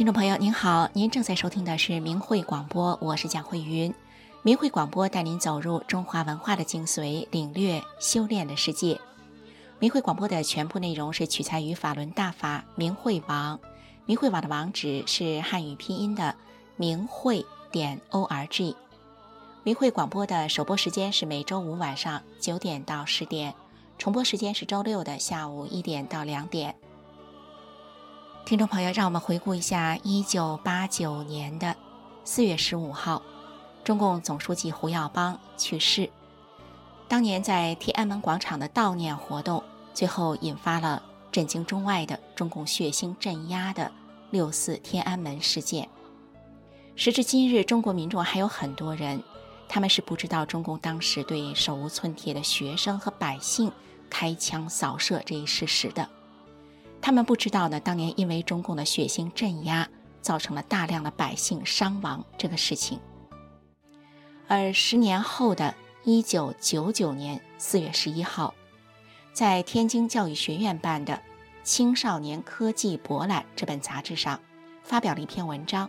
听众朋友您好，您正在收听的是明慧广播，我是蒋慧云。明慧广播带您走入中华文化的精髓，领略修炼的世界。明慧广播的全部内容是取材于法轮大法明慧网，明慧网的网址是汉语拼音的明慧点 o r g。明慧广播的首播时间是每周五晚上九点到十点，重播时间是周六的下午一点到两点。听众朋友，让我们回顾一下一九八九年的四月十五号，中共总书记胡耀邦去世。当年在天安门广场的悼念活动，最后引发了震惊中外的中共血腥镇压的六四天安门事件。时至今日，中国民众还有很多人，他们是不知道中共当时对手无寸铁的学生和百姓开枪扫射这一事实的。他们不知道呢，当年因为中共的血腥镇压，造成了大量的百姓伤亡这个事情。而十年后的一九九九年四月十一号，在天津教育学院办的《青少年科技博览》这本杂志上，发表了一篇文章，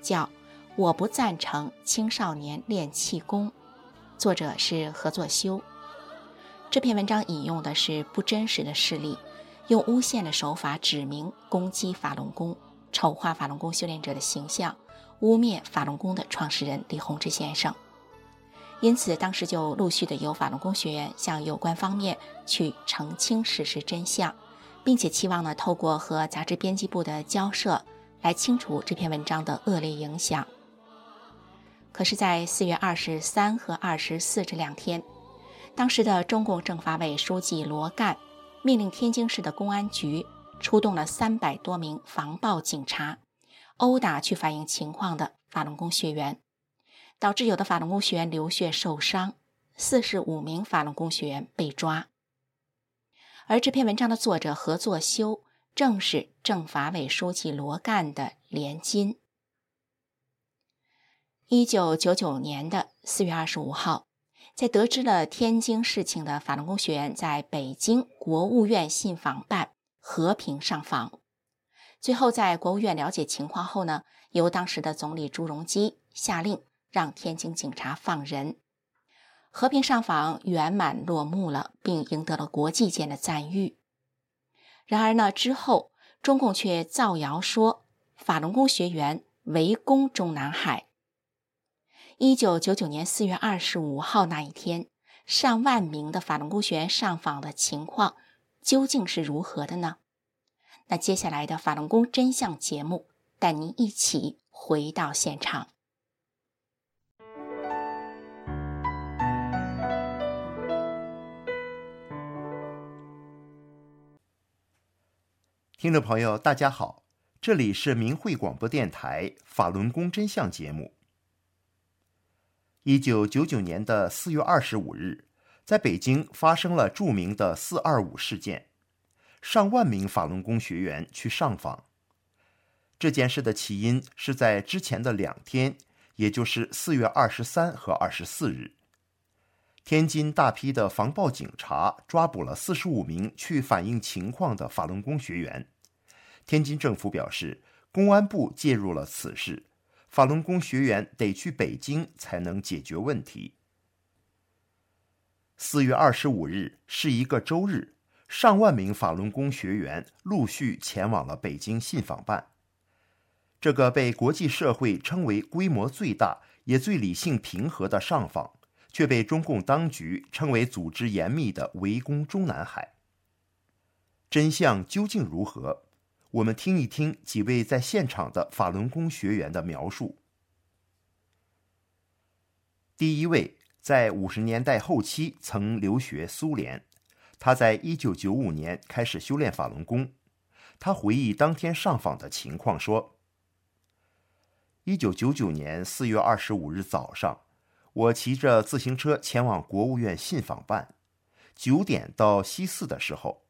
叫《我不赞成青少年练气功》，作者是何作修。这篇文章引用的是不真实的事例。用诬陷的手法指名攻击法轮功，丑化法轮功修炼者的形象，污蔑法轮功的创始人李洪志先生。因此，当时就陆续的有法轮功学员向有关方面去澄清事实真相，并且期望呢透过和杂志编辑部的交涉来清除这篇文章的恶劣影响。可是，在四月二十三和二十四这两天，当时的中共政法委书记罗干。命令天津市的公安局出动了三百多名防暴警察，殴打去反映情况的法轮功学员，导致有的法轮功学员流血受伤，四十五名法轮功学员被抓。而这篇文章的作者何作修正是政法委书记罗干的连襟。一九九九年的四月二十五号。在得知了天津事情的法轮功学员，在北京国务院信访办和平上访。最后，在国务院了解情况后呢，由当时的总理朱镕基下令让天津警察放人。和平上访圆满落幕了，并赢得了国际间的赞誉。然而呢，之后中共却造谣说法轮功学员围攻中南海。一九九九年四月二十五号那一天，上万名的法轮功学员上访的情况究竟是如何的呢？那接下来的法轮功真相节目带您一起回到现场。听众朋友，大家好，这里是明慧广播电台法轮功真相节目。一九九九年的四月二十五日，在北京发生了著名的“四二五”事件，上万名法轮功学员去上访。这件事的起因是在之前的两天，也就是四月二十三和二十四日，天津大批的防暴警察抓捕了四十五名去反映情况的法轮功学员。天津政府表示，公安部介入了此事。法轮功学员得去北京才能解决问题。四月二十五日是一个周日，上万名法轮功学员陆续前往了北京信访办。这个被国际社会称为规模最大也最理性平和的上访，却被中共当局称为组织严密的围攻中南海。真相究竟如何？我们听一听几位在现场的法轮功学员的描述。第一位在五十年代后期曾留学苏联，他在一九九五年开始修炼法轮功。他回忆当天上访的情况说：“一九九九年四月二十五日早上，我骑着自行车前往国务院信访办，九点到西四的时候。”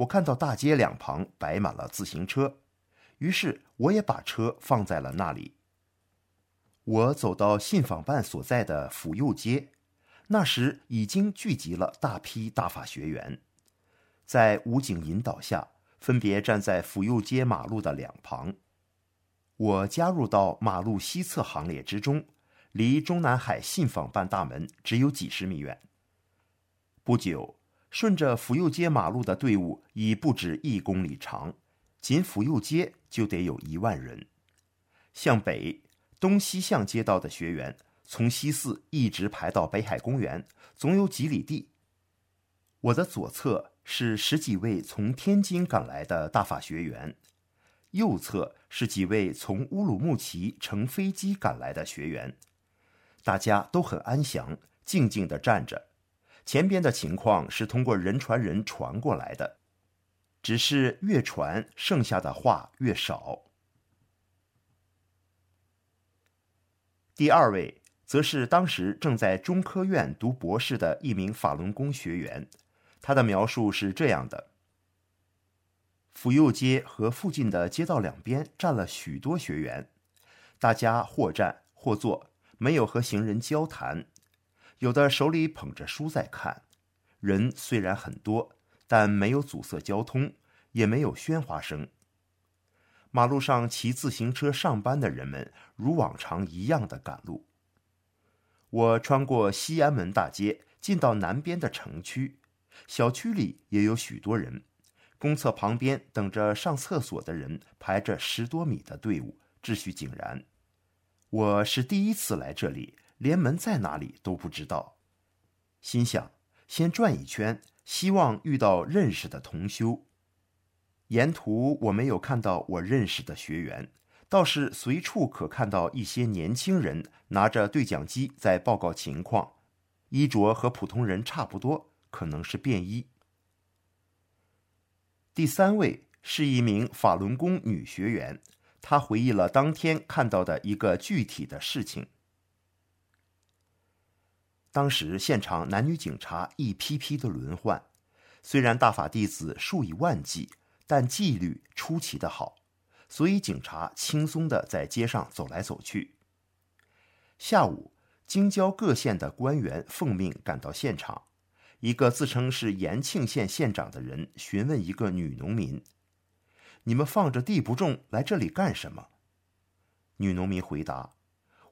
我看到大街两旁摆满了自行车，于是我也把车放在了那里。我走到信访办所在的府右街，那时已经聚集了大批大法学员，在武警引导下，分别站在府右街马路的两旁。我加入到马路西侧行列之中，离中南海信访办大门只有几十米远。不久，顺着福佑街马路的队伍已不止一公里长，仅福佑街就得有一万人。向北，东西向街道的学员从西四一直排到北海公园，总有几里地。我的左侧是十几位从天津赶来的大法学员，右侧是几位从乌鲁木齐乘飞机赶来的学员。大家都很安详，静静地站着。前边的情况是通过人传人传过来的，只是越传剩下的话越少。第二位则是当时正在中科院读博士的一名法轮功学员，他的描述是这样的：府右街和附近的街道两边站了许多学员，大家或站或坐，没有和行人交谈，有的手里捧着书在看。人虽然很多，但没有阻塞交通，也没有喧哗声。马路上骑自行车上班的人们如往常一样的赶路。我穿过西安门大街，进到南边的城区，小区里也有许多人。公厕旁边等着上厕所的人排着十多米的队伍，秩序井然。我是第一次来这里，连门在哪里都不知道，心想先转一圈，希望遇到认识的同修。沿途我没有看到我认识的学员，倒是随处可看到一些年轻人拿着对讲机在报告情况，衣着和普通人差不多，可能是便衣。第三位是一名法轮功女学员，她回忆了当天看到的一个具体的事情。当时现场男女警察一批批的轮换，虽然大法弟子数以万计。但纪律出奇的好，所以警察轻松的在街上走来走去。下午，京郊各县的官员奉命赶到现场。一个自称是延庆县县长的人询问一个女农民：“你们放着地不种来这里干什么？”女农民回答：“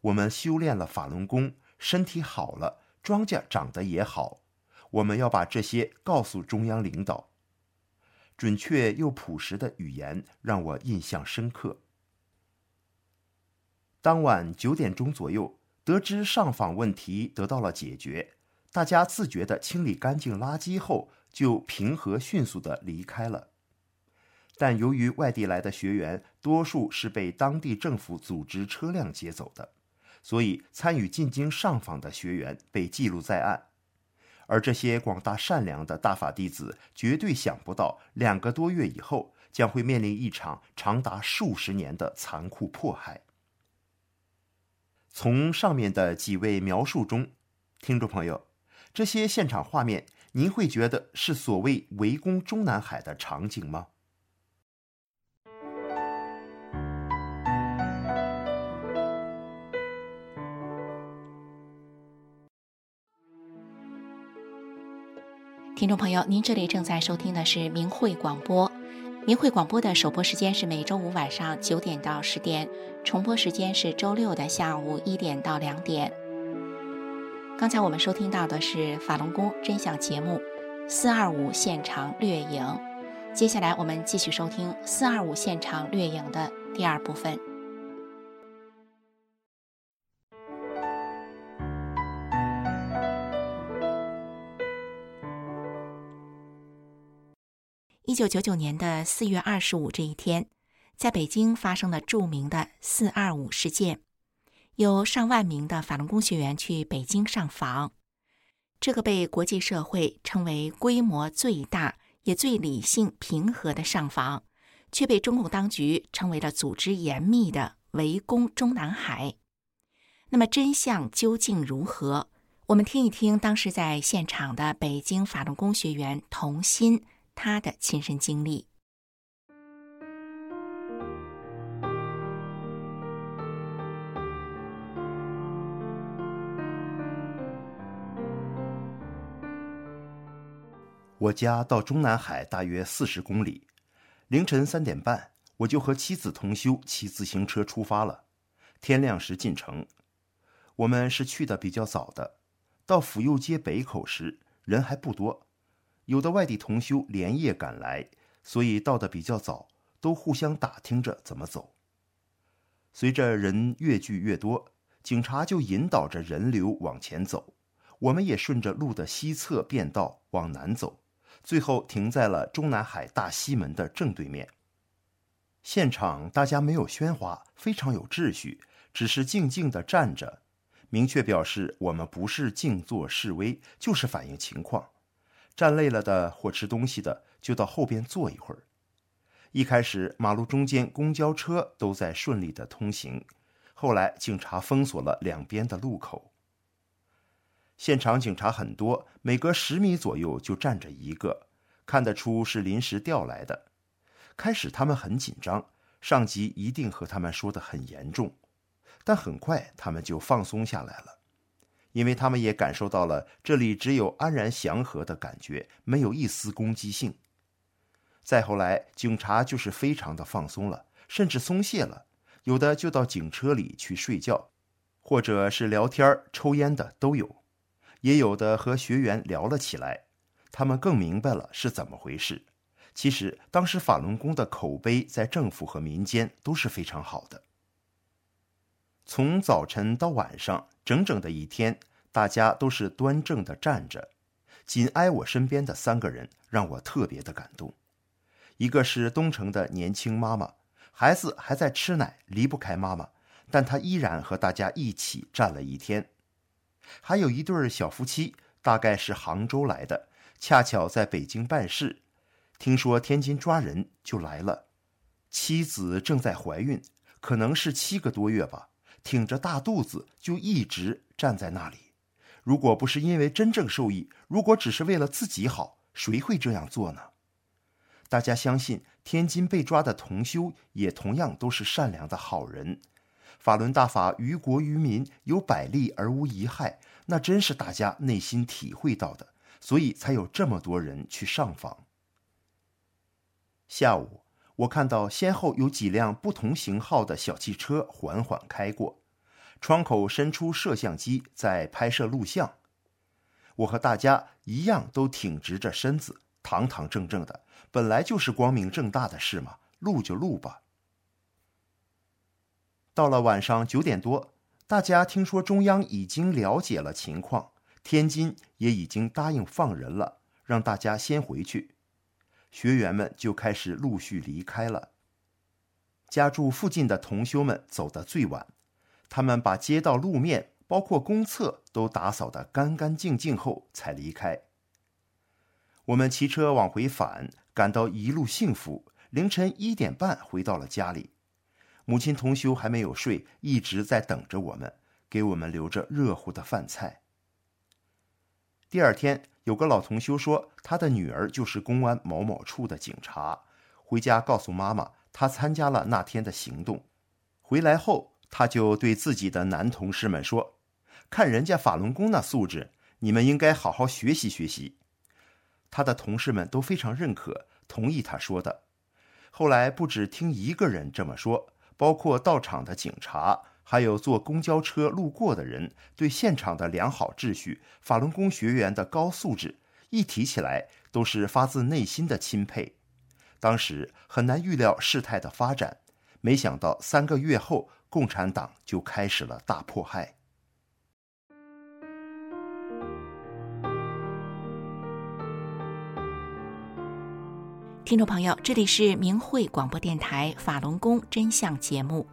我们修炼了法轮功，身体好了，庄稼长得也好，我们要把这些告诉中央领导。”准确又朴实的语言让我印象深刻。当晚九点钟左右，得知上访问题得到了解决，大家自觉地清理干净垃圾后，就平和迅速地离开了。但由于外地来的学员多数是被当地政府组织车辆接走的，所以参与进京上访的学员被记录在案。而这些广大善良的大法弟子绝对想不到，两个多月以后将会面临一场长达数十年的残酷迫害。从上面的几位描述中，听众朋友，这些现场画面，您会觉得是所谓围攻中南海的场景吗？听众朋友，您这里正在收听的是明慧广播。明慧广播的首播时间是每周五晚上九点到十点，重播时间是周六的下午一点到两点。刚才我们收听到的是法轮功真相节目《四二五现场掠影》，接下来我们继续收听《四二五现场掠影》的第二部分。一九九九年的四月二十五这一天，在北京发生了著名的“四二五”事件，有上万名的法轮功学员去北京上访。这个被国际社会称为规模最大也最理性平和的上访，却被中共当局称为了组织严密的围攻中南海。那么真相究竟如何？我们听一听当时在现场的北京法轮功学员童心。他的亲身经历。我家到中南海大约四十公里。凌晨三点半，我就和妻子同修骑自行车出发了。天亮时进城，我们是去的比较早的。到府右街北口时，人还不多，有的外地同修连夜赶来，所以到的比较早，都互相打听着怎么走。随着人越聚越多，警察就引导着人流往前走，我们也顺着路的西侧便道往南走，最后停在了中南海大西门的正对面。现场大家没有喧哗，非常有秩序，只是静静地站着，明确表示我们不是静坐示威，就是反映情况。站累了的或吃东西的，就到后边坐一会儿。一开始，马路中间公交车都在顺利的通行，后来警察封锁了两边的路口。现场警察很多，每隔十米左右就站着一个，看得出是临时调来的。开始他们很紧张，上级一定和他们说的很严重，但很快他们就放松下来了，因为他们也感受到了这里只有安然祥和的感觉，没有一丝攻击性。再后来，警察就是非常的放松了，甚至松懈了，有的就到警车里去睡觉，或者是聊天抽烟的都有，也有的和学员聊了起来，他们更明白了是怎么回事。其实，当时法轮功的口碑在政府和民间都是非常好的。从早晨到晚上，整整的一天，大家都是端正的站着。紧挨我身边的三个人让我特别的感动。一个是东城的年轻妈妈，孩子还在吃奶，离不开妈妈，但她依然和大家一起站了一天。还有一对小夫妻，大概是杭州来的，恰巧在北京办事。听说天津抓人就来了，妻子正在怀孕，可能是七个多月吧，挺着大肚子就一直站在那里。如果不是因为真正受益，如果只是为了自己好，谁会这样做呢？大家相信天津被抓的同修也同样都是善良的好人，法轮大法于国于民有百利而无一害，那真是大家内心体会到的，所以才有这么多人去上访。下午，我看到先后有几辆不同型号的小汽车缓缓开过，窗口伸出摄像机在拍摄录像。我和大家一样，都挺直着身子，堂堂正正的。本来就是光明正大的事嘛，录就录吧。到了晚上九点多，大家听说中央已经了解了情况，天津也已经答应放人了，让大家先回去。学员们就开始陆续离开了。家住附近的同修们走得最晚，他们把街道路面，包括公厕都打扫得干干净净后才离开。我们骑车往回返，感到一路幸福。凌晨一点半回到了家里，母亲同修还没有睡，一直在等着我们，给我们留着热乎的饭菜。第二天。有个老同修说，他的女儿就是公安某某处的警察。回家告诉妈妈，他参加了那天的行动。回来后，他就对自己的男同事们说：“看人家法轮功那素质，你们应该好好学习学习。”他的同事们都非常认可，同意他说的。后来不止听一个人这么说，包括到场的警察。还有坐公交车路过的人，对现场的良好秩序、法轮功学员的高素质，一提起来都是发自内心的钦佩。当时很难预料事态的发展，没想到三个月后，共产党就开始了大迫害。听众朋友，这里是明慧广播电台法轮功真相节目。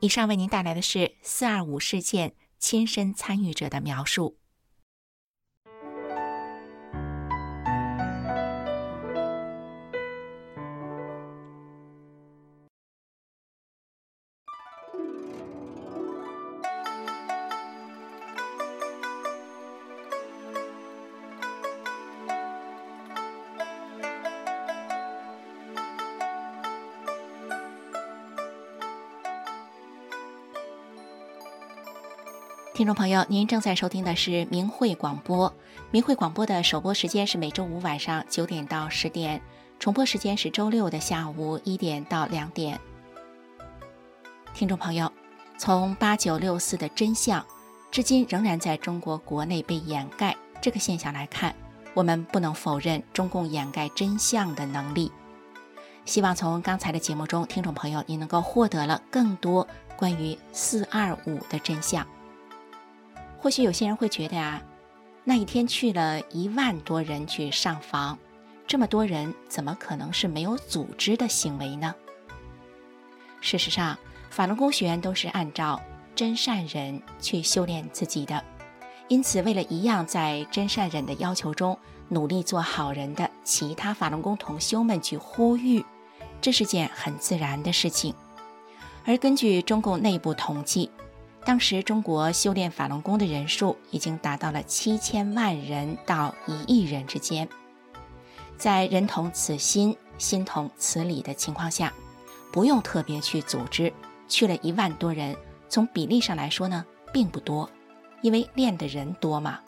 以上为您带来的是“四二五”事件亲身参与者的描述。听众朋友，您正在收听的是明慧广播。明慧广播的首播时间是每周五晚上九点到十点，重播时间是周六的下午一点到两点。听众朋友，从八九六四的真相，至今仍然在中国国内被掩盖这个现象来看，我们不能否认中共掩盖真相的能力。希望从刚才的节目中，听众朋友你能够获得了更多关于四二五的真相。或许有些人会觉得啊，那一天去了一万多人去上访，这么多人怎么可能是没有组织的行为呢？事实上，法轮功学员都是按照真善人去修炼自己的，因此为了一样在真善人的要求中努力做好人的其他法轮功同修们去呼吁。这是件很自然的事情，而根据中共内部统计，当时中国修炼法轮功的人数已经达到了七千万人到一亿人之间。在人同此心、心同此理的情况下，不用特别去组织，去了一万多人，从比例上来说呢，并不多，因为练的人多嘛。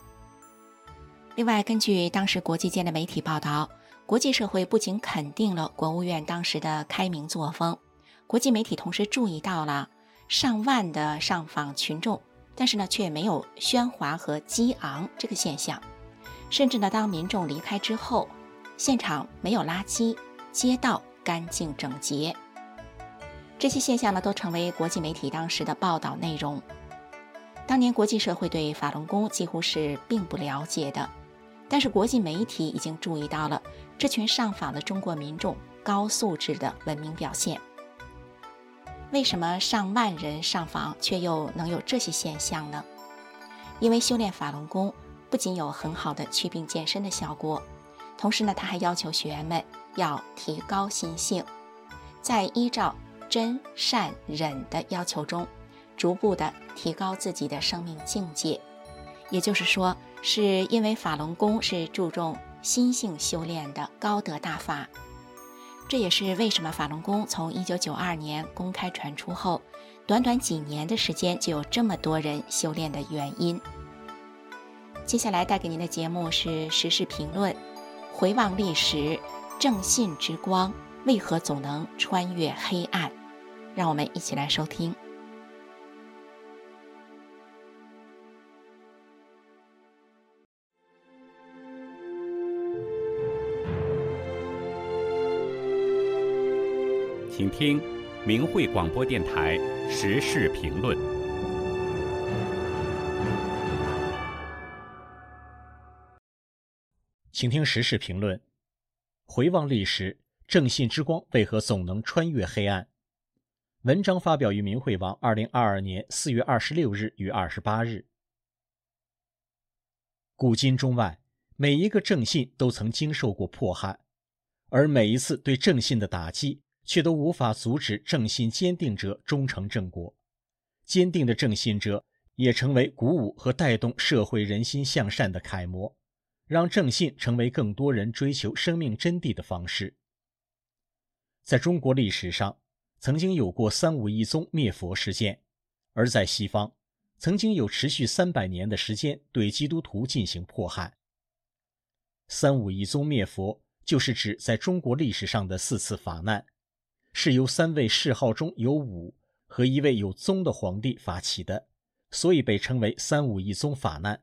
另外，根据当时国际间的媒体报道。国际社会不仅肯定了国务院当时的开明作风，国际媒体同时注意到了上万的上访群众，但是呢，却没有喧哗和激昂这个现象。甚至呢，当民众离开之后，现场没有垃圾，街道干净整洁。这些现象呢，都成为国际媒体当时的报道内容。当年国际社会对法轮功几乎是并不了解的。但是国际媒体已经注意到了这群上访的中国民众高素质的文明表现。为什么上万人上访却又能有这些现象呢？因为修炼法轮功不仅有很好的祛病健身的效果，同时呢，他还要求学员们要提高心性，在依照真善忍的要求中，逐步的提高自己的生命境界。也就是说。是因为法轮功是注重心性修炼的高德大法，这也是为什么法轮功从一九九二年公开传出后，短短几年的时间就有这么多人修炼的原因。接下来带给您的节目是时事评论，回望历史，正信之光为何总能穿越黑暗？让我们一起来收听。请听明慧广播电台时事评论。请听时事评论：回望历史，正信之光为何总能穿越黑暗？文章发表于明慧网，二零二二年四月二十六日与二十八日。古今中外，每一个正信都曾经受过迫害，而每一次对正信的打击。却都无法阻止正信坚定者终成正果，坚定的正信者也成为鼓舞和带动社会人心向善的楷模，让正信成为更多人追求生命真谛的方式。在中国历史上，曾经有过三武一宗灭佛事件，而在西方，曾经有持续三百年的时间对基督徒进行迫害。三武一宗灭佛，就是指在中国历史上的四次法难。是由三位谥号中有武和一位有宗的皇帝发起的，所以被称为“三武一宗法难”。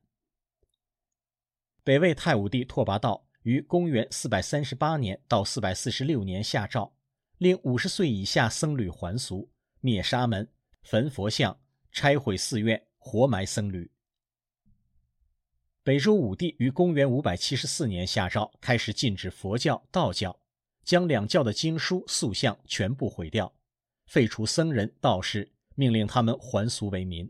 北魏太武帝拓跋道于公元438年到446年下诏，令五十岁以下僧侣还俗，灭沙门，焚佛像，拆毁寺院，活埋僧侣。北周武帝于公元574年下诏，开始禁止佛教、道教。将两教的经书塑像全部毁掉，废除僧人道士，命令他们还俗为民。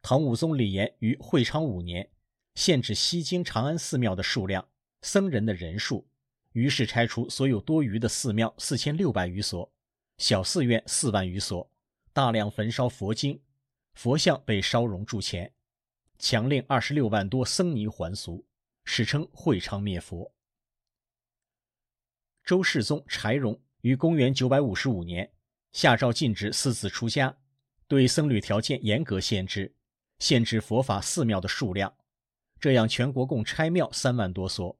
唐武宗李炎于会昌五年限制西京长安寺庙的数量、僧人的人数，于是拆除所有多余的寺庙四千六百余所，小寺院四万余所，大量焚烧佛经，佛像被烧熔铸钱，强令二十六万多僧尼还俗，史称会昌灭佛。周世宗柴荣于公元955年下诏禁止私自出家，对僧侣条件严格限制，限制佛法寺庙的数量，这样全国共拆庙三万多所。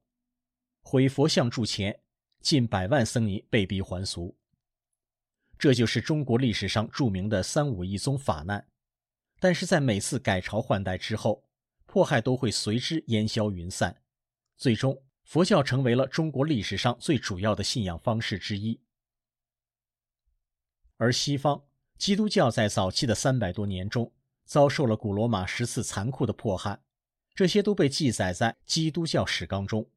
毁佛像铸钱，近百万僧尼被逼还俗。这就是中国历史上著名的三武一宗法难。但是在每次改朝换代之后，迫害都会随之烟消云散，最终佛教成为了中国历史上最主要的信仰方式之一。而西方基督教在早期的三百多年中，遭受了古罗马十次残酷的迫害，这些都被记载在基督教史纲中。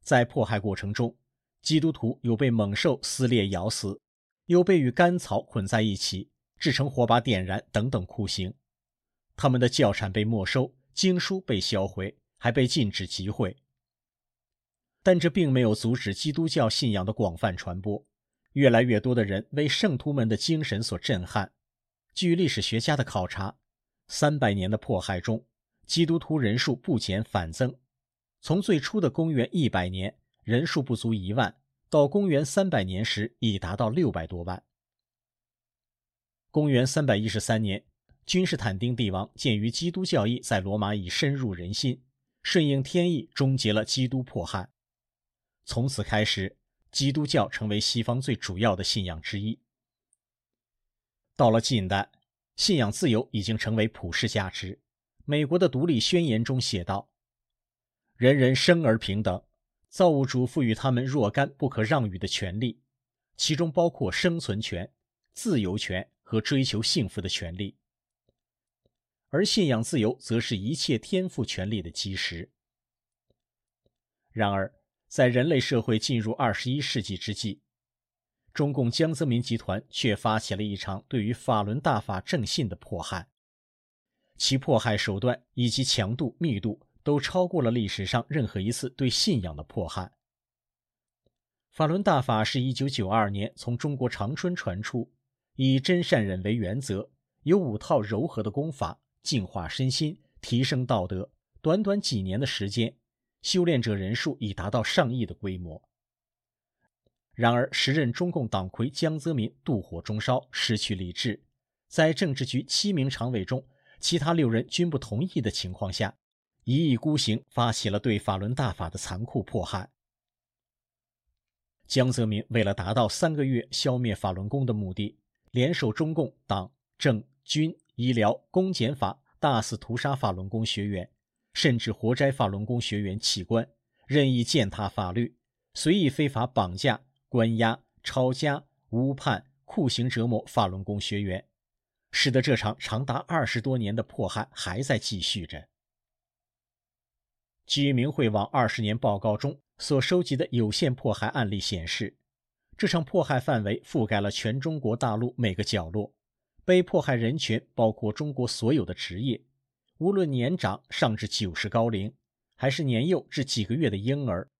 在迫害过程中，基督徒有被猛兽撕裂咬死，有被与干草捆在一起制成火把点燃等等酷刑。他们的教产被没收，经书被销毁，还被禁止集会。但这并没有阻止基督教信仰的广泛传播。越来越多的人为圣徒们的精神所震撼。据历史学家的考察，三百年的迫害中，基督徒人数不减反增。从最初的公元一百年人数不足一万，到公元三百年时已达到六百多万。公元三百一十三年。君士坦丁帝王鉴于基督教义在罗马已深入人心，顺应天意，终结了基督迫害。从此开始，基督教成为西方最主要的信仰之一。到了近代，信仰自由已经成为普世价值。美国的独立宣言中写道：“人人生而平等，造物主赋予他们若干不可让与的权利，其中包括生存权、自由权和追求幸福的权利。”而信仰自由则是一切天赋权利的基石。然而，在人类社会进入二十一世纪之际，中共江泽民集团却发起了一场对于法轮大法正信的迫害，其迫害手段以及强度、密度都超过了历史上任何一次对信仰的迫害。法轮大法是一九九二年从中国长春传出，以真善忍为原则，有五套柔和的功法。净化身心，提升道德。短短几年的时间，修炼者人数已达到上亿的规模。然而，时任中共党魁江泽民妒火中烧，失去理智，在政治局七名常委中，其他六人均不同意的情况下，一意孤行，发起了对法轮大法的残酷迫害。江泽民为了达到三个月消灭法轮功的目的，联手中共党政军。医疗、公检法大肆屠杀法轮功学员，甚至活摘法轮功学员器官，任意践踏法律，随意非法绑架、关押、抄家、诬判、酷刑折磨法轮功学员，使得这场长达二十多年的迫害还在继续着。据明慧网二十年报告中所收集的有限迫害案例显示，这场迫害范围覆盖了全中国大陆每个角落。被迫害人群包括中国所有的职业，无论年长上至九十高龄，还是年幼至几个月的婴儿，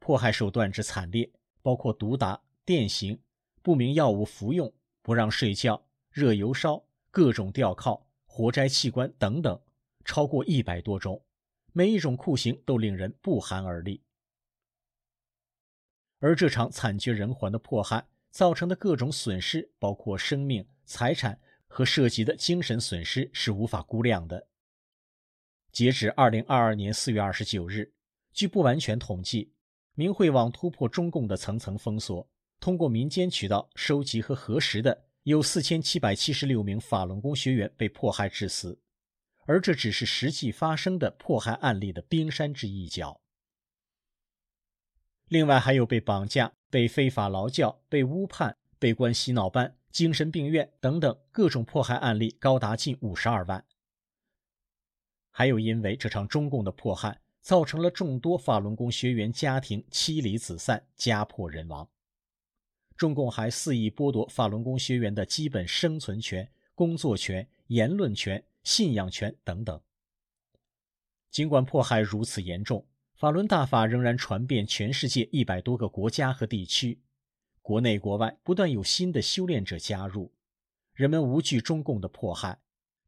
迫害手段之惨烈，包括毒打、电刑、不明药物服用、不让睡觉、热油烧、各种吊铐、活摘器官等等，超过一百多种，每一种酷刑都令人不寒而栗。而这场惨绝人寰的迫害造成的各种损失，包括生命、财产。和涉及的精神损失是无法估量的。截止二零二二年四月二十九日，据不完全统计，明慧网突破中共的层层封锁，通过民间渠道收集和核实的有四千七百七十六名法轮功学员被迫害致死，而这只是实际发生的迫害案例的冰山之一角。另外，还有被绑架、被非法劳教、被诬判、被关洗脑班。精神病院等等各种迫害案例高达近五十二万，还有因为这场中共的迫害，造成了众多法轮功学员家庭妻离子散、家破人亡。中共还肆意剥夺法轮功学员的基本生存权、工作权、言论权、信仰权等等。尽管迫害如此严重，法轮大法仍然传遍全世界一百多个国家和地区。国内国外不断有新的修炼者加入，人们无惧中共的迫害，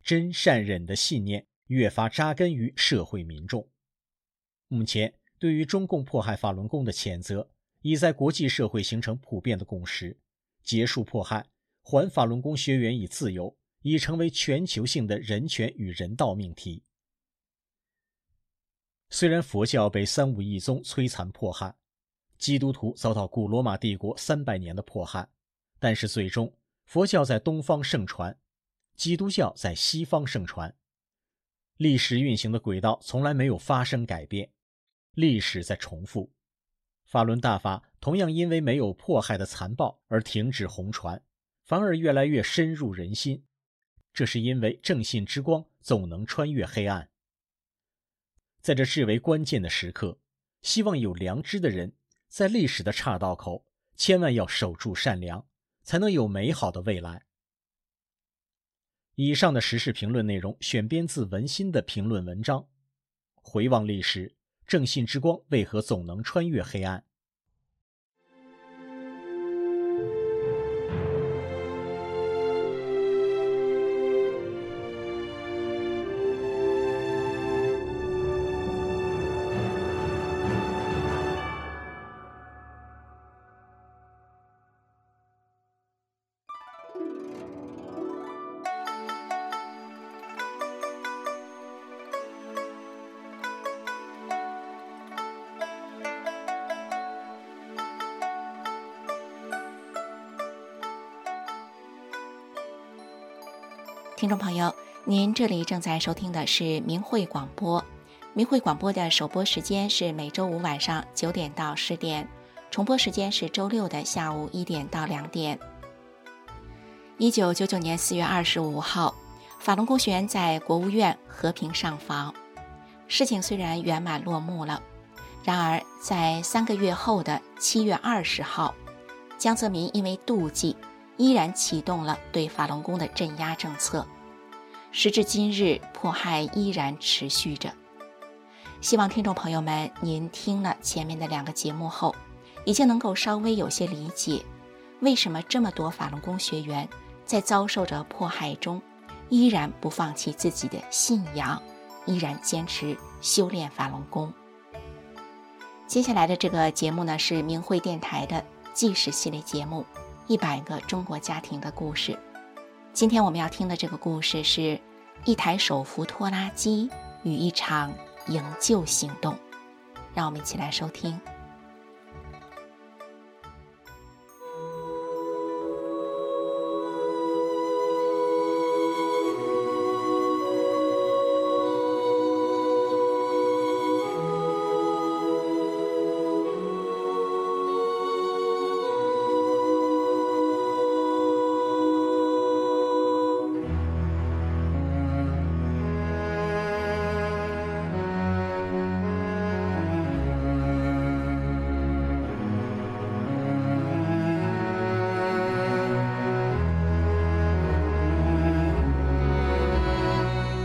真善忍的信念越发扎根于社会民众。目前，对于中共迫害法轮功的谴责已在国际社会形成普遍的共识，结束迫害，还法轮功学员以自由，已成为全球性的人权与人道命题。虽然佛教被三武一宗摧残迫害。基督徒遭到古罗马帝国三百年的迫害，但是最终佛教在东方盛传，基督教在西方盛传。历史运行的轨道从来没有发生改变，历史在重复。法轮大法同样因为没有迫害的残暴而停止红传，反而越来越深入人心。这是因为正信之光总能穿越黑暗。在这至为关键的时刻，希望有良知的人。在历史的岔道口，千万要守住善良，才能有美好的未来。以上的时事评论内容选编自文心的评论文章。回望历史，正信之光为何总能穿越黑暗？听众朋友，您这里正在收听的是明慧广播。明慧广播的首播时间是每周五晚上九点到十点，重播时间是周六的下午一点到两点。一九九九年四月二十五号，法轮功学员在国务院和平上访，事情虽然圆满落幕了，然而在三个月后的七月二十号，江泽民因为妒忌。依然启动了对法轮功的镇压政策，时至今日，迫害依然持续着。希望听众朋友们，您听了前面的两个节目后，已经能够稍微有些理解，为什么这么多法轮功学员在遭受着迫害中，依然不放弃自己的信仰，依然坚持修炼法轮功。接下来的这个节目呢，是明慧电台的纪实系列节目。一百个中国家庭的故事。今天我们要听的这个故事是一台手扶拖拉机与一场营救行动。让我们一起来收听。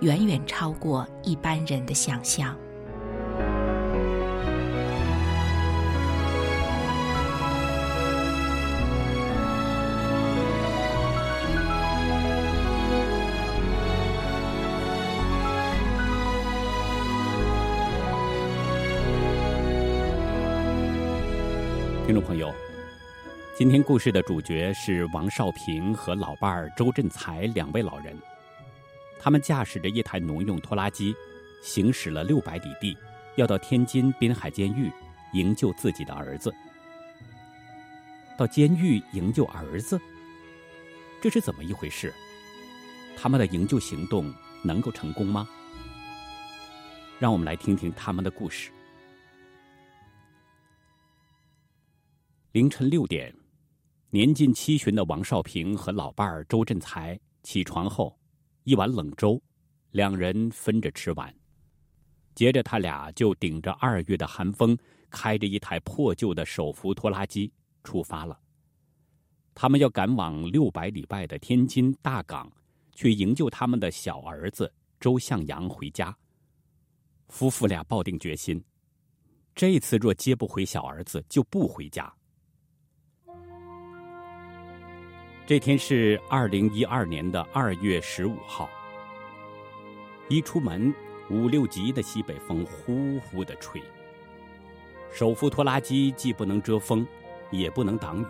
远远超过一般人的想象。听众朋友，今天故事的主角是王少平和老伴儿周振才两位老人。他们驾驶着一台农用拖拉机，行驶了六百里地，要到天津滨海监狱营救自己的儿子。到监狱营救儿子，这是怎么一回事？他们的营救行动能够成功吗？让我们来听听他们的故事。凌晨六点，年近七旬的王少平和老伴儿周振才起床后。一碗冷粥，两人分着吃完。接着，他俩就顶着二月的寒风，开着一台破旧的手扶拖拉机出发了。他们要赶往六百里外的天津大港，去营救他们的小儿子周向阳回家。夫妇俩抱定决心：这次若接不回小儿子，就不回家。这天是二零一二年的二月十五号。一出门，五六级的西北风呼呼的吹。手扶拖拉机既不能遮风，也不能挡雨。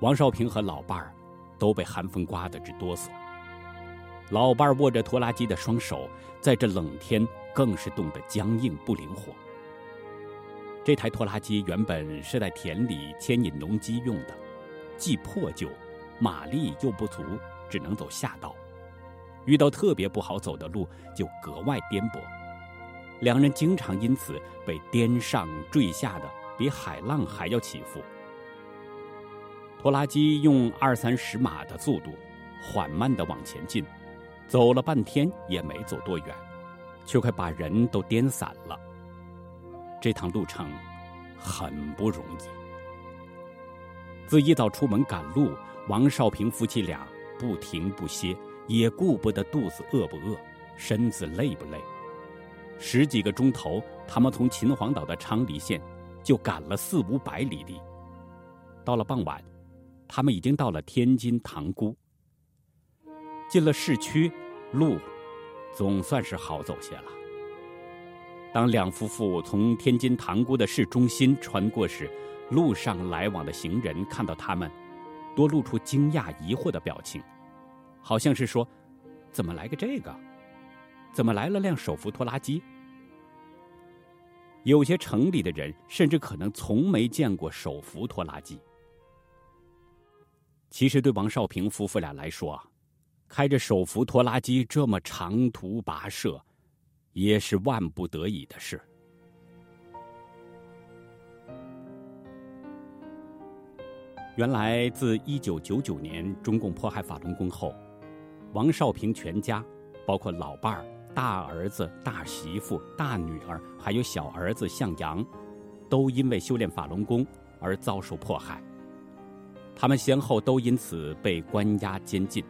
王少平和老伴儿都被寒风刮得直哆嗦。老伴儿握着拖拉机的双手，在这冷天更是冻得僵硬不灵活。这台拖拉机原本是在田里牵引农机用的，既破旧。马力又不足，只能走下道。遇到特别不好走的路，就格外颠簸。两人经常因此被颠上坠下的，比海浪还要起伏。拖拉机用二三十码的速度，缓慢地往前进，走了半天也没走多远，却快把人都颠散了。这趟路程很不容易。自一早出门赶路。王少平夫妻俩不停不歇，也顾不得肚子饿不饿，身子累不累。十几个钟头，他们从秦皇岛的昌黎县就赶了四五百里地。到了傍晚，他们已经到了天津塘沽。进了市区，路总算是好走些了。当两夫妇从天津塘沽的市中心穿过时，路上来往的行人看到他们。多露出惊讶、疑惑的表情，好像是说：“怎么来个这个？怎么来了辆手扶拖拉机？”有些城里的人甚至可能从没见过手扶拖拉机。其实，对王少平夫妇俩来说，开着手扶拖拉机这么长途跋涉，也是万不得已的事。原来，自一九九九年中共迫害法轮功后，王少平全家，包括老伴儿、大儿子、大媳妇、大女儿，还有小儿子向阳，都因为修炼法轮功而遭受迫害。他们先后都因此被关押监禁，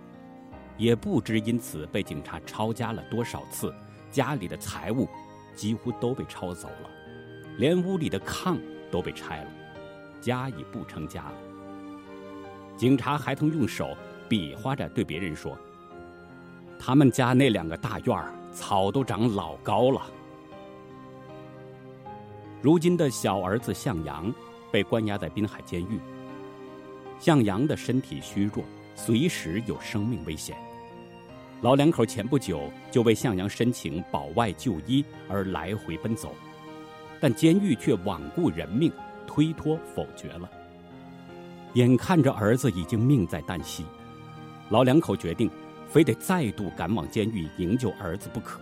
也不知因此被警察抄家了多少次，家里的财物几乎都被抄走了，连屋里的炕都被拆了，家已不成家了。警察还曾用手比划着对别人说：“他们家那两个大院儿草都长老高了。”如今的小儿子向阳被关押在滨海监狱。向阳的身体虚弱，随时有生命危险。老两口前不久就为向阳申请保外就医而来回奔走，但监狱却罔顾人命，推脱否决了。眼看着儿子已经命在旦夕，老两口决定，非得再度赶往监狱营救儿子不可。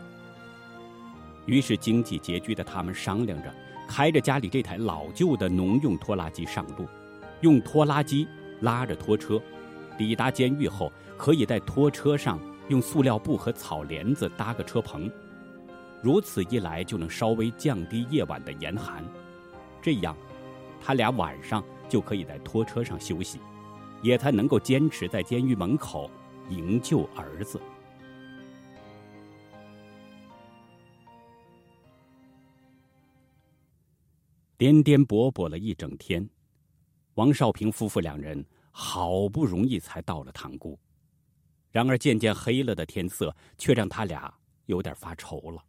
于是经济拮据的他们商量着，开着家里这台老旧的农用拖拉机上路，用拖拉机拉着拖车，抵达监狱后，可以在拖车上用塑料布和草帘子搭个车棚，如此一来就能稍微降低夜晚的严寒。这样，他俩晚上。就可以在拖车上休息，也才能够坚持在监狱门口营救儿子。颠颠簸簸了一整天，王少平夫妇两人好不容易才到了塘沽，然而渐渐黑了的天色却让他俩有点发愁了。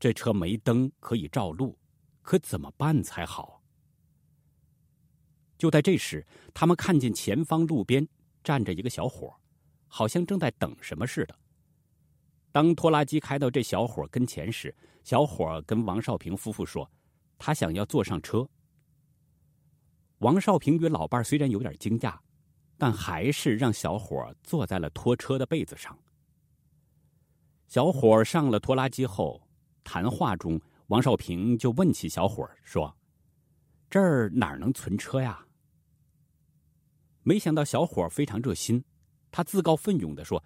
这车没灯可以照路，可怎么办才好？就在这时，他们看见前方路边站着一个小伙，好像正在等什么似的。当拖拉机开到这小伙跟前时，小伙跟王少平夫妇说：“他想要坐上车。”王少平与老伴虽然有点惊讶，但还是让小伙坐在了拖车的被子上。小伙上了拖拉机后，谈话中，王少平就问起小伙说：“这儿哪能存车呀？”没想到小伙非常热心，他自告奋勇的说：“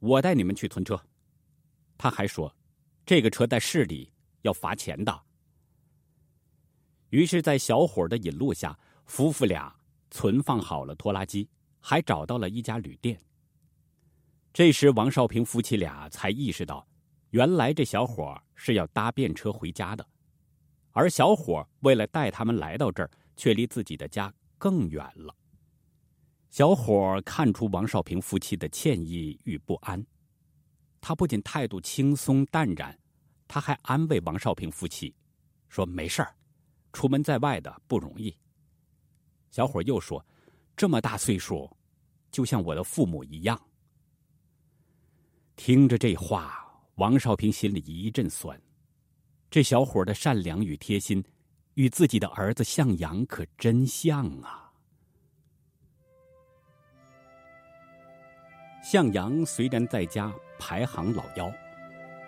我带你们去存车。”他还说：“这个车在市里要罚钱的。”于是，在小伙的引路下，夫妇俩存放好了拖拉机，还找到了一家旅店。这时，王少平夫妻俩才意识到，原来这小伙是要搭便车回家的，而小伙为了带他们来到这儿，却离自己的家更远了。小伙看出王少平夫妻的歉意与不安，他不仅态度轻松淡然，他还安慰王少平夫妻，说：“没事儿，出门在外的不容易。”小伙又说：“这么大岁数，就像我的父母一样。”听着这话，王少平心里一阵酸。这小伙的善良与贴心，与自己的儿子向阳可真像啊！向阳虽然在家排行老幺，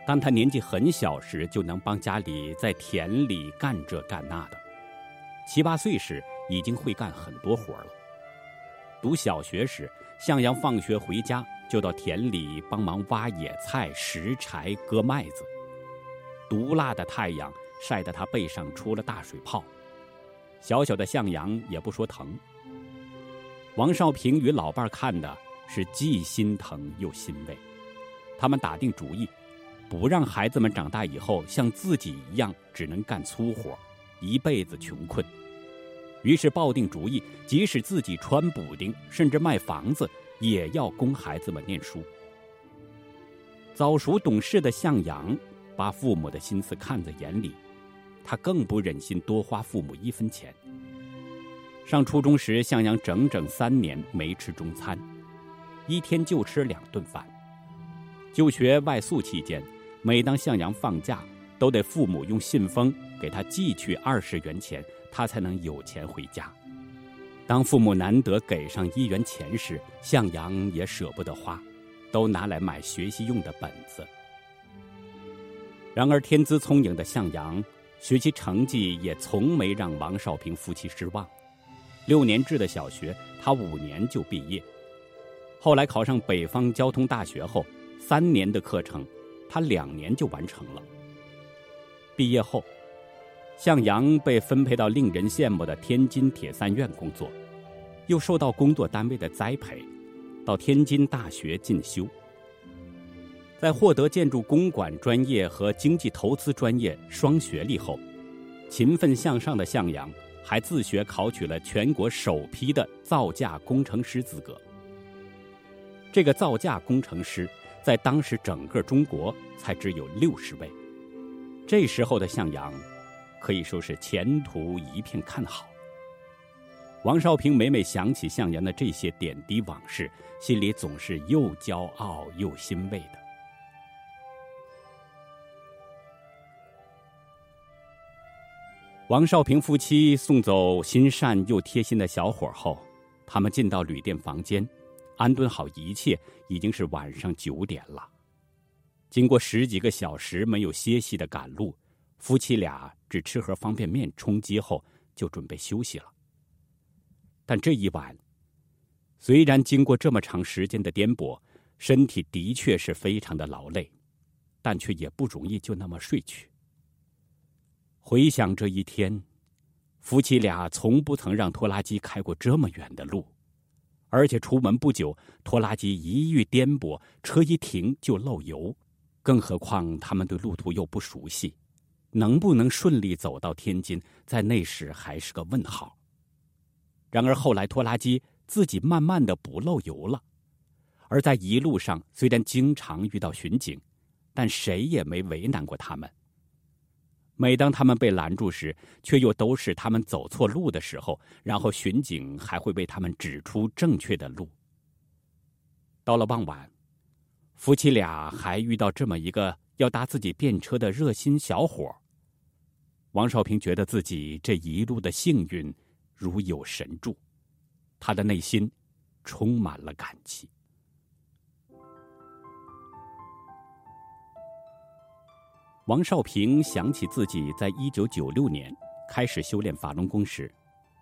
但他年纪很小时就能帮家里在田里干这干那的，七八岁时已经会干很多活了。读小学时，向阳放学回家就到田里帮忙挖野菜、拾柴、割麦子。毒辣的太阳晒得他背上出了大水泡，小小的向阳也不说疼。王少平与老伴儿看的是既心疼又欣慰，他们打定主意，不让孩子们长大以后像自己一样只能干粗活，一辈子穷困。于是抱定主意，即使自己穿补丁，甚至卖房子，也要供孩子们念书。早熟懂事的向阳。把父母的心思看在眼里，他更不忍心多花父母一分钱。上初中时，向阳整整三年没吃中餐，一天就吃两顿饭。就学外宿期间，每当向阳放假，都得父母用信封给他寄去二十元钱，他才能有钱回家。当父母难得给上一元钱时，向阳也舍不得花，都拿来买学习用的本子。然而，天资聪颖的向阳，学习成绩也从没让王少平夫妻失望。六年制的小学，他五年就毕业。后来考上北方交通大学后，三年的课程，他两年就完成了。毕业后，向阳被分配到令人羡慕的天津铁三院工作，又受到工作单位的栽培，到天津大学进修。在获得建筑公管专业和经济投资专业双学历后，勤奋向上的向阳还自学考取了全国首批的造价工程师资格。这个造价工程师在当时整个中国才只有六十位。这时候的向阳可以说是前途一片看好。王少平每每想起向阳的这些点滴往事，心里总是又骄傲又欣慰的。王少平夫妻送走心善又贴心的小伙后，他们进到旅店房间，安顿好一切，已经是晚上九点了。经过十几个小时没有歇息的赶路，夫妻俩只吃盒方便面充饥后，就准备休息了。但这一晚，虽然经过这么长时间的颠簸，身体的确是非常的劳累，但却也不容易就那么睡去。回想这一天，夫妻俩从不曾让拖拉机开过这么远的路，而且出门不久，拖拉机一遇颠簸，车一停就漏油，更何况他们对路途又不熟悉，能不能顺利走到天津，在那时还是个问号。然而后来拖拉机自己慢慢的不漏油了，而在一路上虽然经常遇到巡警，但谁也没为难过他们。每当他们被拦住时，却又都是他们走错路的时候，然后巡警还会为他们指出正确的路。到了傍晚，夫妻俩还遇到这么一个要搭自己便车的热心小伙。王少平觉得自己这一路的幸运如有神助，他的内心充满了感激。王少平想起自己在一九九六年开始修炼法轮功时，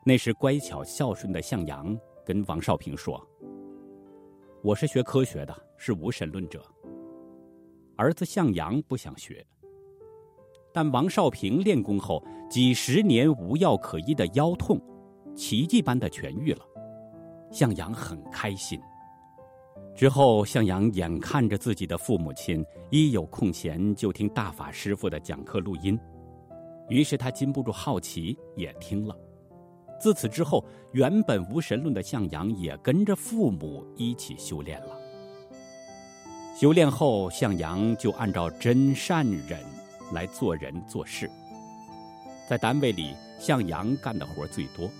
那时乖巧孝顺的向阳跟王少平说：“我是学科学的，是无神论者。”儿子向阳不想学，但王少平练功后几十年无药可医的腰痛，奇迹般的痊愈了，向阳很开心。之后，向阳眼看着自己的父母亲一有空闲就听大法师傅的讲课录音，于是他禁不住好奇，也听了。自此之后，原本无神论的向阳也跟着父母一起修炼了。修炼后，向阳就按照真善忍来做人做事。在单位里，向阳干的活最多。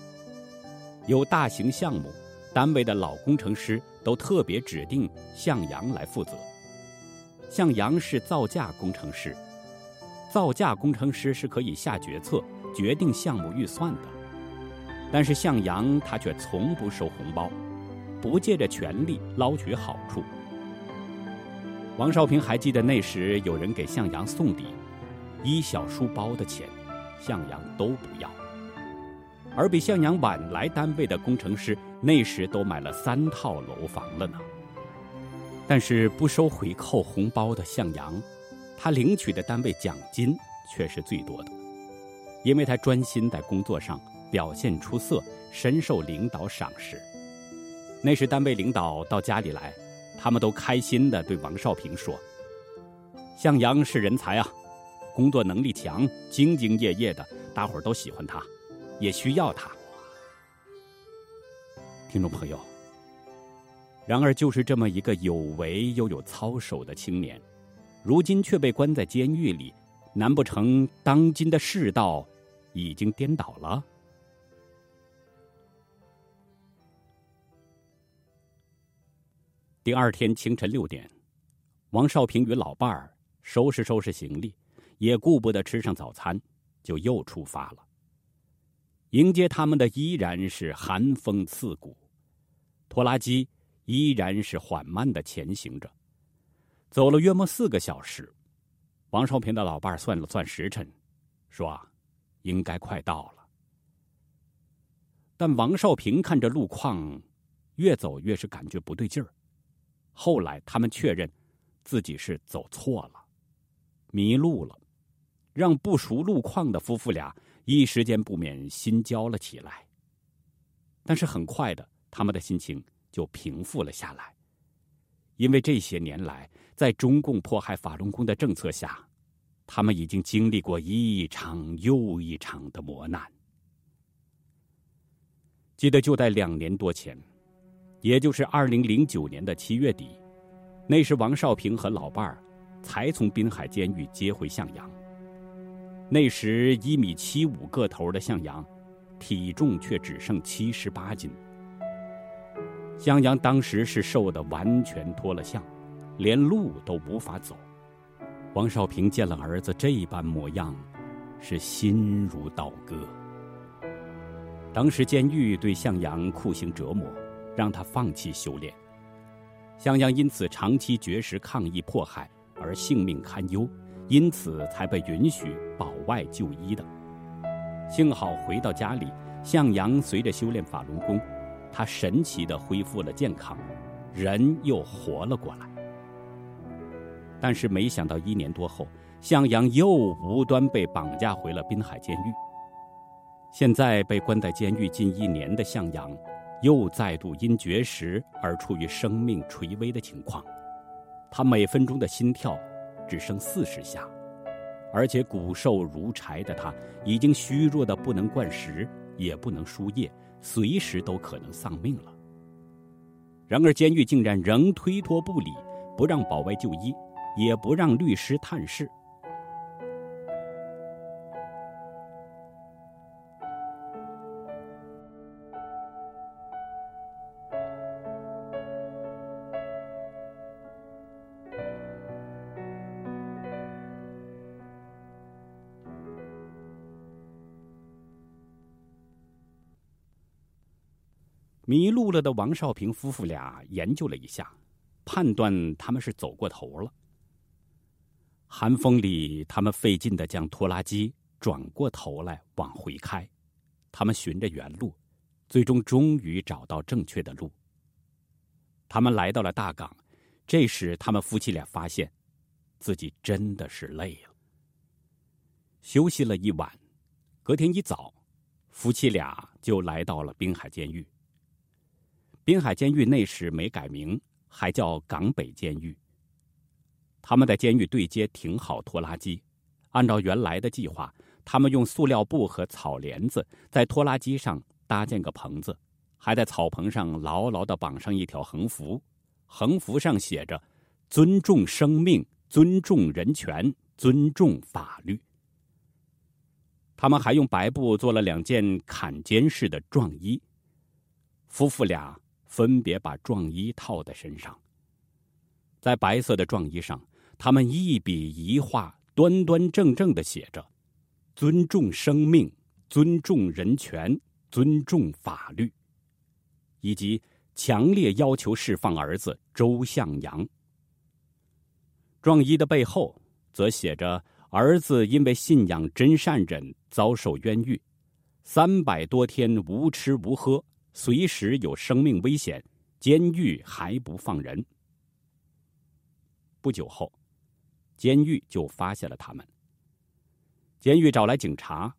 有大型项目，单位的老工程师都特别指定向阳来负责。向阳是造价工程师，造价工程师是可以下决策、决定项目预算的。但是向阳他却从不收红包，不借着权力捞取好处。王少平还记得那时有人给向阳送礼，一小书包的钱，向阳都不要。而比向阳晚来单位的工程师，那时都买了三套楼房了呢。但是不收回扣红包的向阳，他领取的单位奖金却是最多的，因为他专心在工作上。表现出色，深受领导赏识。那时单位领导到家里来，他们都开心地对王少平说：“向阳是人才啊，工作能力强，兢兢业业的，大伙儿都喜欢他，也需要他。”听众朋友，然而就是这么一个有为又有操守的青年，如今却被关在监狱里，难不成当今的世道已经颠倒了？第二天清晨六点，王少平与老伴儿收拾收拾行李，也顾不得吃上早餐，就又出发了。迎接他们的依然是寒风刺骨，拖拉机依然是缓慢的前行着。走了约莫四个小时，王少平的老伴算了算时辰，说：“应该快到了。”但王少平看着路况，越走越是感觉不对劲儿。后来他们确认，自己是走错了，迷路了，让不熟路况的夫妇俩一时间不免心焦了起来。但是很快的，他们的心情就平复了下来，因为这些年来，在中共迫害法轮功的政策下，他们已经经历过一场又一场的磨难。记得就在两年多前。也就是二零零九年的七月底，那时王少平和老伴儿才从滨海监狱接回向阳。那时一米七五个头的向阳，体重却只剩七十八斤。向阳当时是瘦的完全脱了相，连路都无法走。王少平见了儿子这般模样，是心如刀割。当时监狱对向阳酷刑折磨。让他放弃修炼，向阳因此长期绝食抗议迫害而性命堪忧，因此才被允许保外就医的。幸好回到家里，向阳随着修炼法轮功，他神奇的恢复了健康，人又活了过来。但是没想到一年多后，向阳又无端被绑架回了滨海监狱。现在被关在监狱近一年的向阳。又再度因绝食而处于生命垂危的情况，他每分钟的心跳只剩四十下，而且骨瘦如柴的他已经虚弱的不能灌食，也不能输液，随时都可能丧命了。然而监狱竟然仍推脱不理，不让保外就医，也不让律师探视。迷路了的王少平夫妇俩研究了一下，判断他们是走过头了。寒风里，他们费劲的将拖拉机转过头来往回开。他们循着原路，最终终于找到正确的路。他们来到了大港，这时他们夫妻俩发现，自己真的是累了。休息了一晚，隔天一早，夫妻俩就来到了滨海监狱。滨海监狱那时没改名，还叫港北监狱。他们在监狱对接停好拖拉机，按照原来的计划，他们用塑料布和草帘子在拖拉机上搭建个棚子，还在草棚上牢牢的绑上一条横幅，横幅上写着“尊重生命，尊重人权，尊重法律”。他们还用白布做了两件坎肩式的壮衣，夫妇俩分别把壮衣套在身上。在白色的壮衣上，他们一笔一画，端端正正的写着：“尊重生命，尊重人权，尊重法律。”以及强烈要求释放儿子周向阳。壮衣的背后则写着。儿子因为信仰真善忍遭受冤狱，三百多天无吃无喝，随时有生命危险，监狱还不放人。不久后，监狱就发现了他们。监狱找来警察，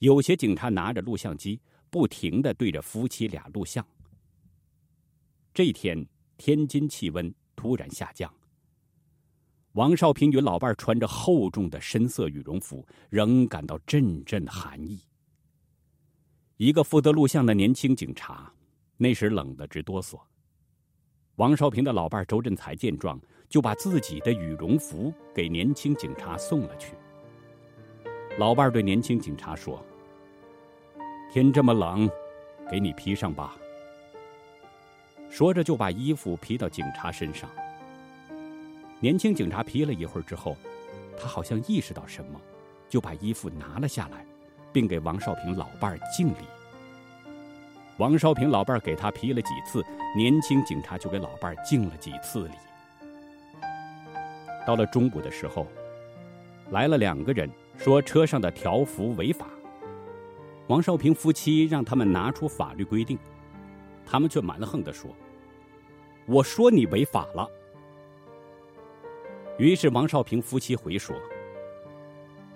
有些警察拿着录像机，不停的对着夫妻俩录像。这天，天津气温突然下降。王少平与老伴穿着厚重的深色羽绒服，仍感到阵阵寒意。一个负责录像的年轻警察，那时冷得直哆嗦。王少平的老伴周振才见状，就把自己的羽绒服给年轻警察送了去。老伴对年轻警察说：“天这么冷，给你披上吧。”说着就把衣服披到警察身上。年轻警察披了一会儿之后，他好像意识到什么，就把衣服拿了下来，并给王少平老伴儿敬礼。王少平老伴儿给他批了几次，年轻警察就给老伴儿敬了几次礼。到了中午的时候，来了两个人，说车上的条幅违法。王少平夫妻让他们拿出法律规定，他们却蛮横地说：“我说你违法了。”于是王少平夫妻回说：“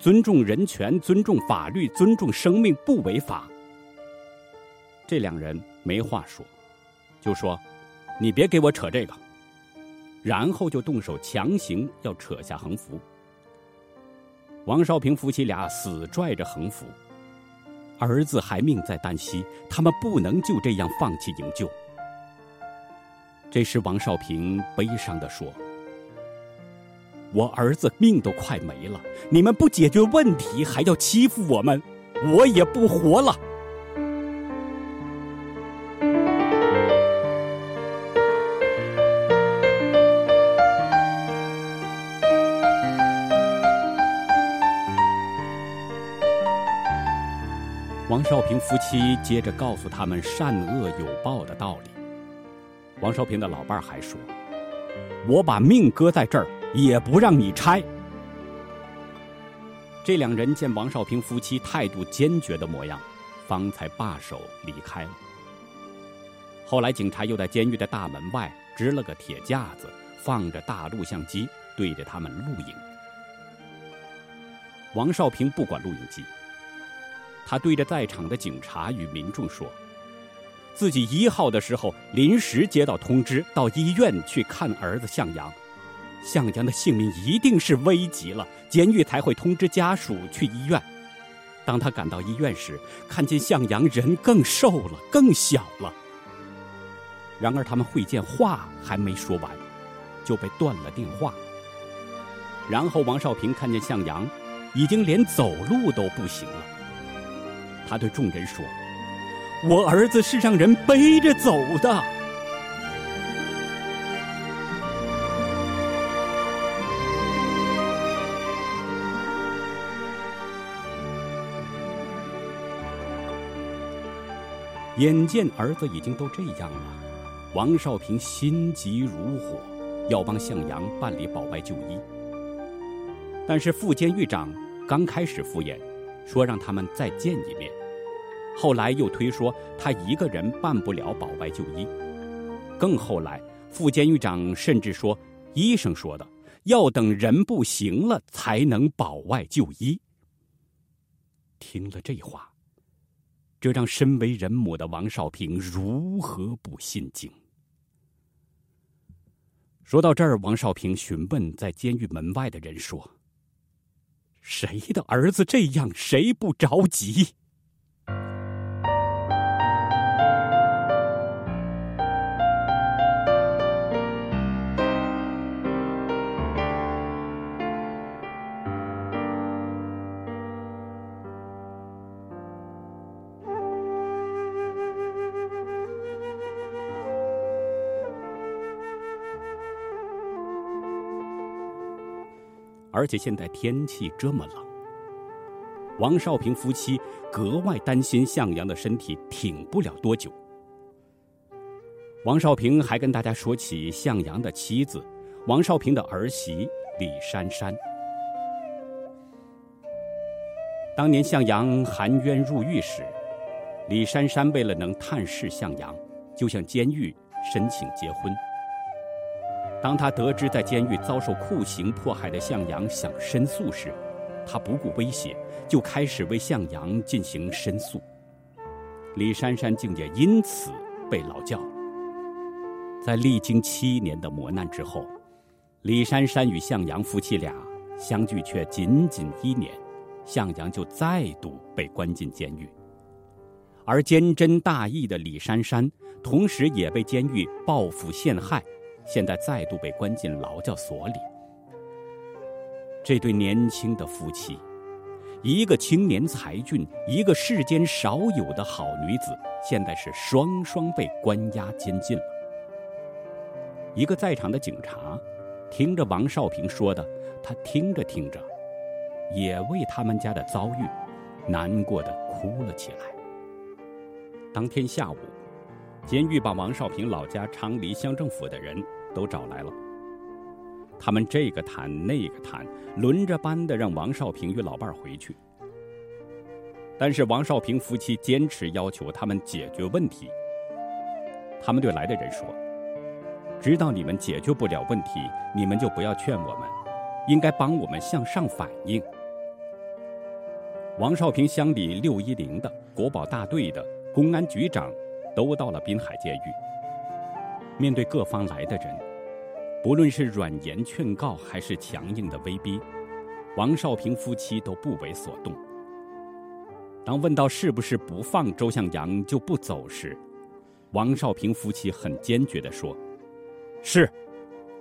尊重人权，尊重法律，尊重生命，不违法。”这两人没话说，就说：“你别给我扯这个。”然后就动手强行要扯下横幅。王少平夫妻俩死拽着横幅，儿子还命在旦夕，他们不能就这样放弃营救。这时王少平悲伤的说。我儿子命都快没了，你们不解决问题还要欺负我们，我也不活了。王少平夫妻接着告诉他们善恶有报的道理。王少平的老伴儿还说：“我把命搁在这儿。”也不让你拆。这两人见王少平夫妻态度坚决的模样，方才罢手离开了。后来，警察又在监狱的大门外支了个铁架子，放着大录像机，对着他们录影。王少平不管录影机，他对着在场的警察与民众说：“自己一号的时候临时接到通知，到医院去看儿子向阳。”向阳的性命一定是危急了，监狱才会通知家属去医院。当他赶到医院时，看见向阳人更瘦了，更小了。然而他们会见话还没说完，就被断了电话。然后王少平看见向阳已经连走路都不行了，他对众人说：“我儿子是让人背着走的。”眼见儿子已经都这样了，王少平心急如火，要帮向阳办理保外就医。但是副监狱长刚开始敷衍，说让他们再见一面，后来又推说他一个人办不了保外就医。更后来，副监狱长甚至说，医生说的要等人不行了才能保外就医。听了这话。这让身为人母的王少平如何不心惊？说到这儿，王少平询问在监狱门外的人说：“谁的儿子这样，谁不着急？”而且现在天气这么冷，王少平夫妻格外担心向阳的身体挺不了多久。王少平还跟大家说起向阳的妻子，王少平的儿媳李珊珊。当年向阳含冤入狱时，李珊珊为了能探视向阳，就向监狱申请结婚。当他得知在监狱遭受酷刑迫害的向阳想申诉时，他不顾威胁，就开始为向阳进行申诉。李珊珊竟也因此被劳教。在历经七年的磨难之后，李珊珊与向阳夫妻俩相聚却仅仅一年，向阳就再度被关进监狱。而坚贞大义的李珊珊，同时也被监狱报复陷害，现在再度被关进劳教所里。这对年轻的夫妻，一个青年才俊，一个世间少有的好女子，现在是双双被关押监禁了。一个在场的警察，听着王少平说的，他听着听着，也为他们家的遭遇难过的哭了起来。当天下午，监狱把王少平老家昌黎乡政府的人都找来了，他们这个谈那个谈，轮着班的让王少平与老伴儿回去。但是王少平夫妻坚持要求他们解决问题。他们对来的人说。知道你们解决不了问题，你们就不要劝我们，应该帮我们向上反映。王少平乡里六一零的国保大队的公安局长都到了滨海监狱。面对各方来的人，不论是软言劝告还是强硬的威逼，王少平夫妻都不为所动。当问到是不是不放周向阳就不走时，王少平夫妻很坚决地说。是，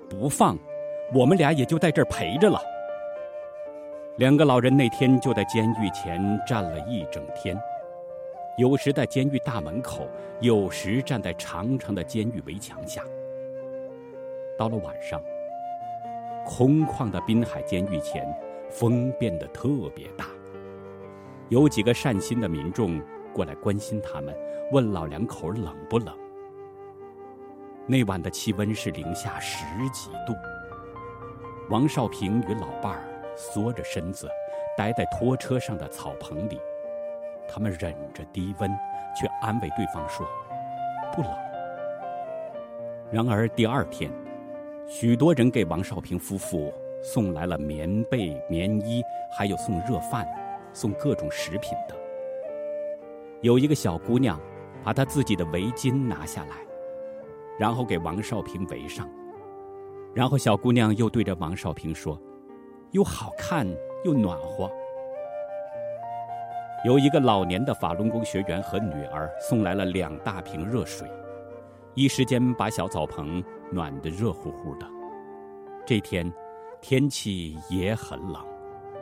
不放，我们俩也就在这儿陪着了。两个老人那天就在监狱前站了一整天，有时在监狱大门口，有时站在长长的监狱围墙下。到了晚上，空旷的滨海监狱前，风变得特别大。有几个善心的民众过来关心他们，问老两口冷不冷。那晚的气温是零下十几度。王少平与老伴儿缩着身子，待在拖车上的草棚里。他们忍着低温，却安慰对方说：“不冷。”然而第二天，许多人给王少平夫妇送来了棉被、棉衣，还有送热饭、送各种食品的。有一个小姑娘，把她自己的围巾拿下来。然后给王少平围上，然后小姑娘又对着王少平说：“又好看又暖和。”有一个老年的法轮功学员和女儿送来了两大瓶热水，一时间把小澡棚暖得热乎乎的。这天天气也很冷，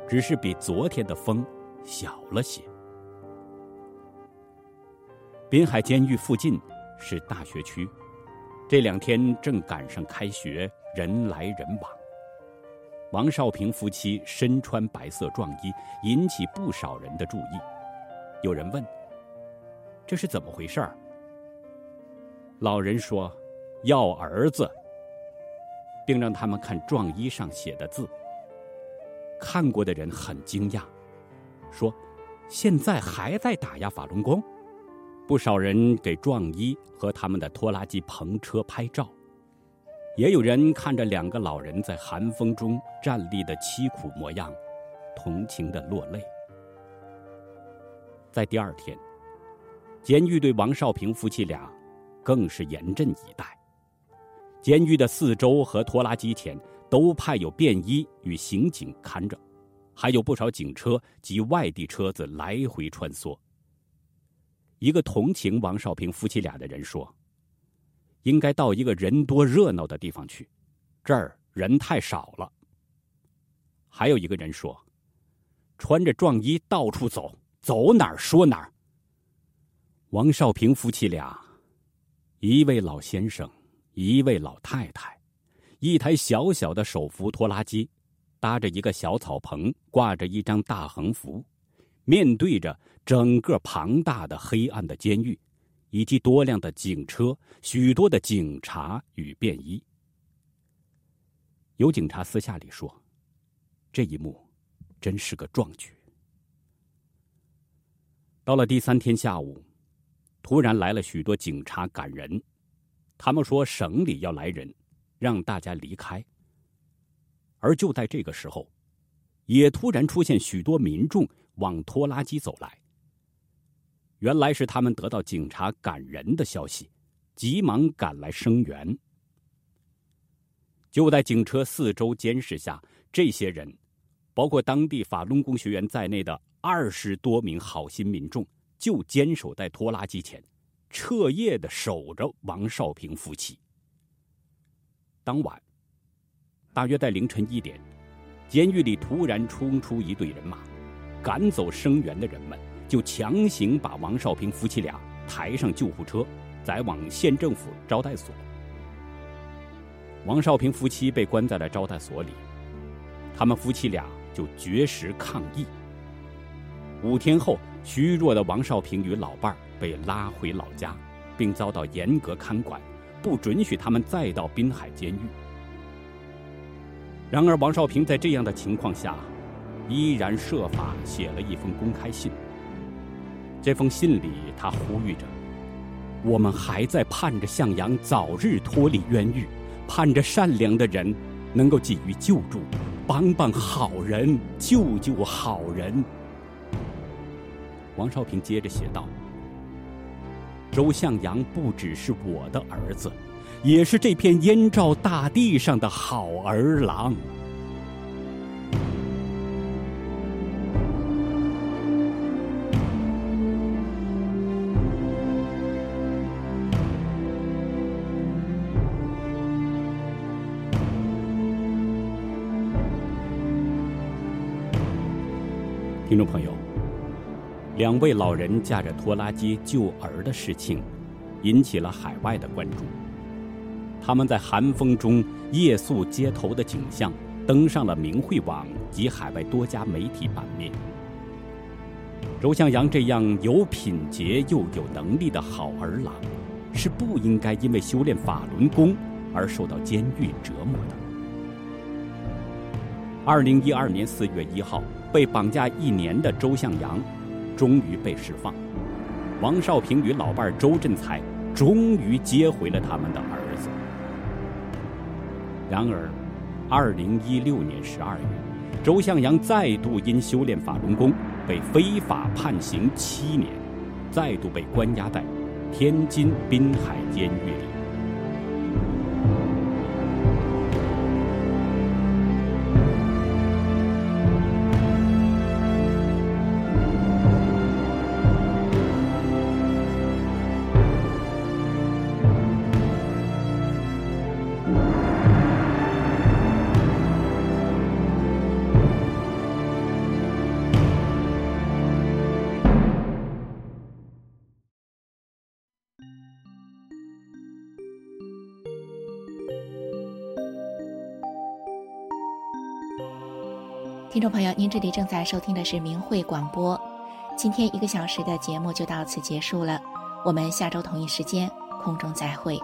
只是比昨天的风小了些。滨海监狱附近是大学区。这两天正赶上开学，人来人往。王少平夫妻身穿白色壮衣，引起不少人的注意。有人问：“这是怎么回事儿？”老人说：“要儿子。”并让他们看壮衣上写的字。看过的人很惊讶，说：“现在还在打压法轮功？”不少人给壮衣和他们的拖拉机棚车拍照，也有人看着两个老人在寒风中站立的凄苦模样，同情的落泪。在第二天，监狱对王少平夫妻俩更是严阵以待，监狱的四周和拖拉机前都派有便衣与刑警看着，还有不少警车及外地车子来回穿梭。一个同情王少平夫妻俩的人说：“应该到一个人多热闹的地方去，这儿人太少了。”还有一个人说：“穿着壮衣到处走，走哪儿说哪儿。”王少平夫妻俩，一位老先生，一位老太太，一台小小的手扶拖拉机，搭着一个小草棚，挂着一张大横幅，面对着整个庞大的黑暗的监狱，以及多辆的警车、许多的警察与便衣。有警察私下里说：“这一幕真是个壮举。”到了第三天下午，突然来了许多警察赶人，他们说省里要来人，让大家离开。而就在这个时候，也突然出现许多民众往拖拉机走来。原来是他们得到警察赶人的消息，急忙赶来声援。就在警车四周监视下，这些人，包括当地法轮功学员在内的二十多名好心民众，就坚守在拖拉机前，彻夜的守着王少平夫妻。当晚。大约在凌晨一点，监狱里突然冲出一队人马，赶走声援的人们，就强行把王少平夫妻俩抬上救护车，载往县政府招待所。王少平夫妻被关在了招待所里，他们夫妻俩就绝食抗议。五天后，虚弱的王少平与老伴儿被拉回老家，并遭到严格看管，不准许他们再到滨海监狱。然而，王少平在这样的情况下，依然设法写了一封公开信。这封信里，他呼吁着：“我们还在盼着向阳早日脱离冤狱，盼着善良的人能够给予救助，帮帮好人，救救好人。”王少平接着写道：“周向阳不只是我的儿子。”也是这片燕赵大地上的好儿郎。听众朋友，两位老人驾着拖拉机救儿的事情，引起了海外的关注。他们在寒风中夜宿街头的景象，登上了明慧网及海外多家媒体版面。周向阳这样有品节又有能力的好儿郎，是不应该因为修炼法轮功而受到监狱折磨的。二零一二年四月一号，被绑架一年的周向阳，终于被释放。王少平与老伴周振才，终于接回了他们的儿子。然而，二零一六年十二月，周向阳再度因修炼法轮功被非法判刑七年，再度被关押在天津滨海监狱里。朋友，您这里正在收听的是明慧广播。今天一个小时的节目就到此结束了，我们下周同一时间空中再会。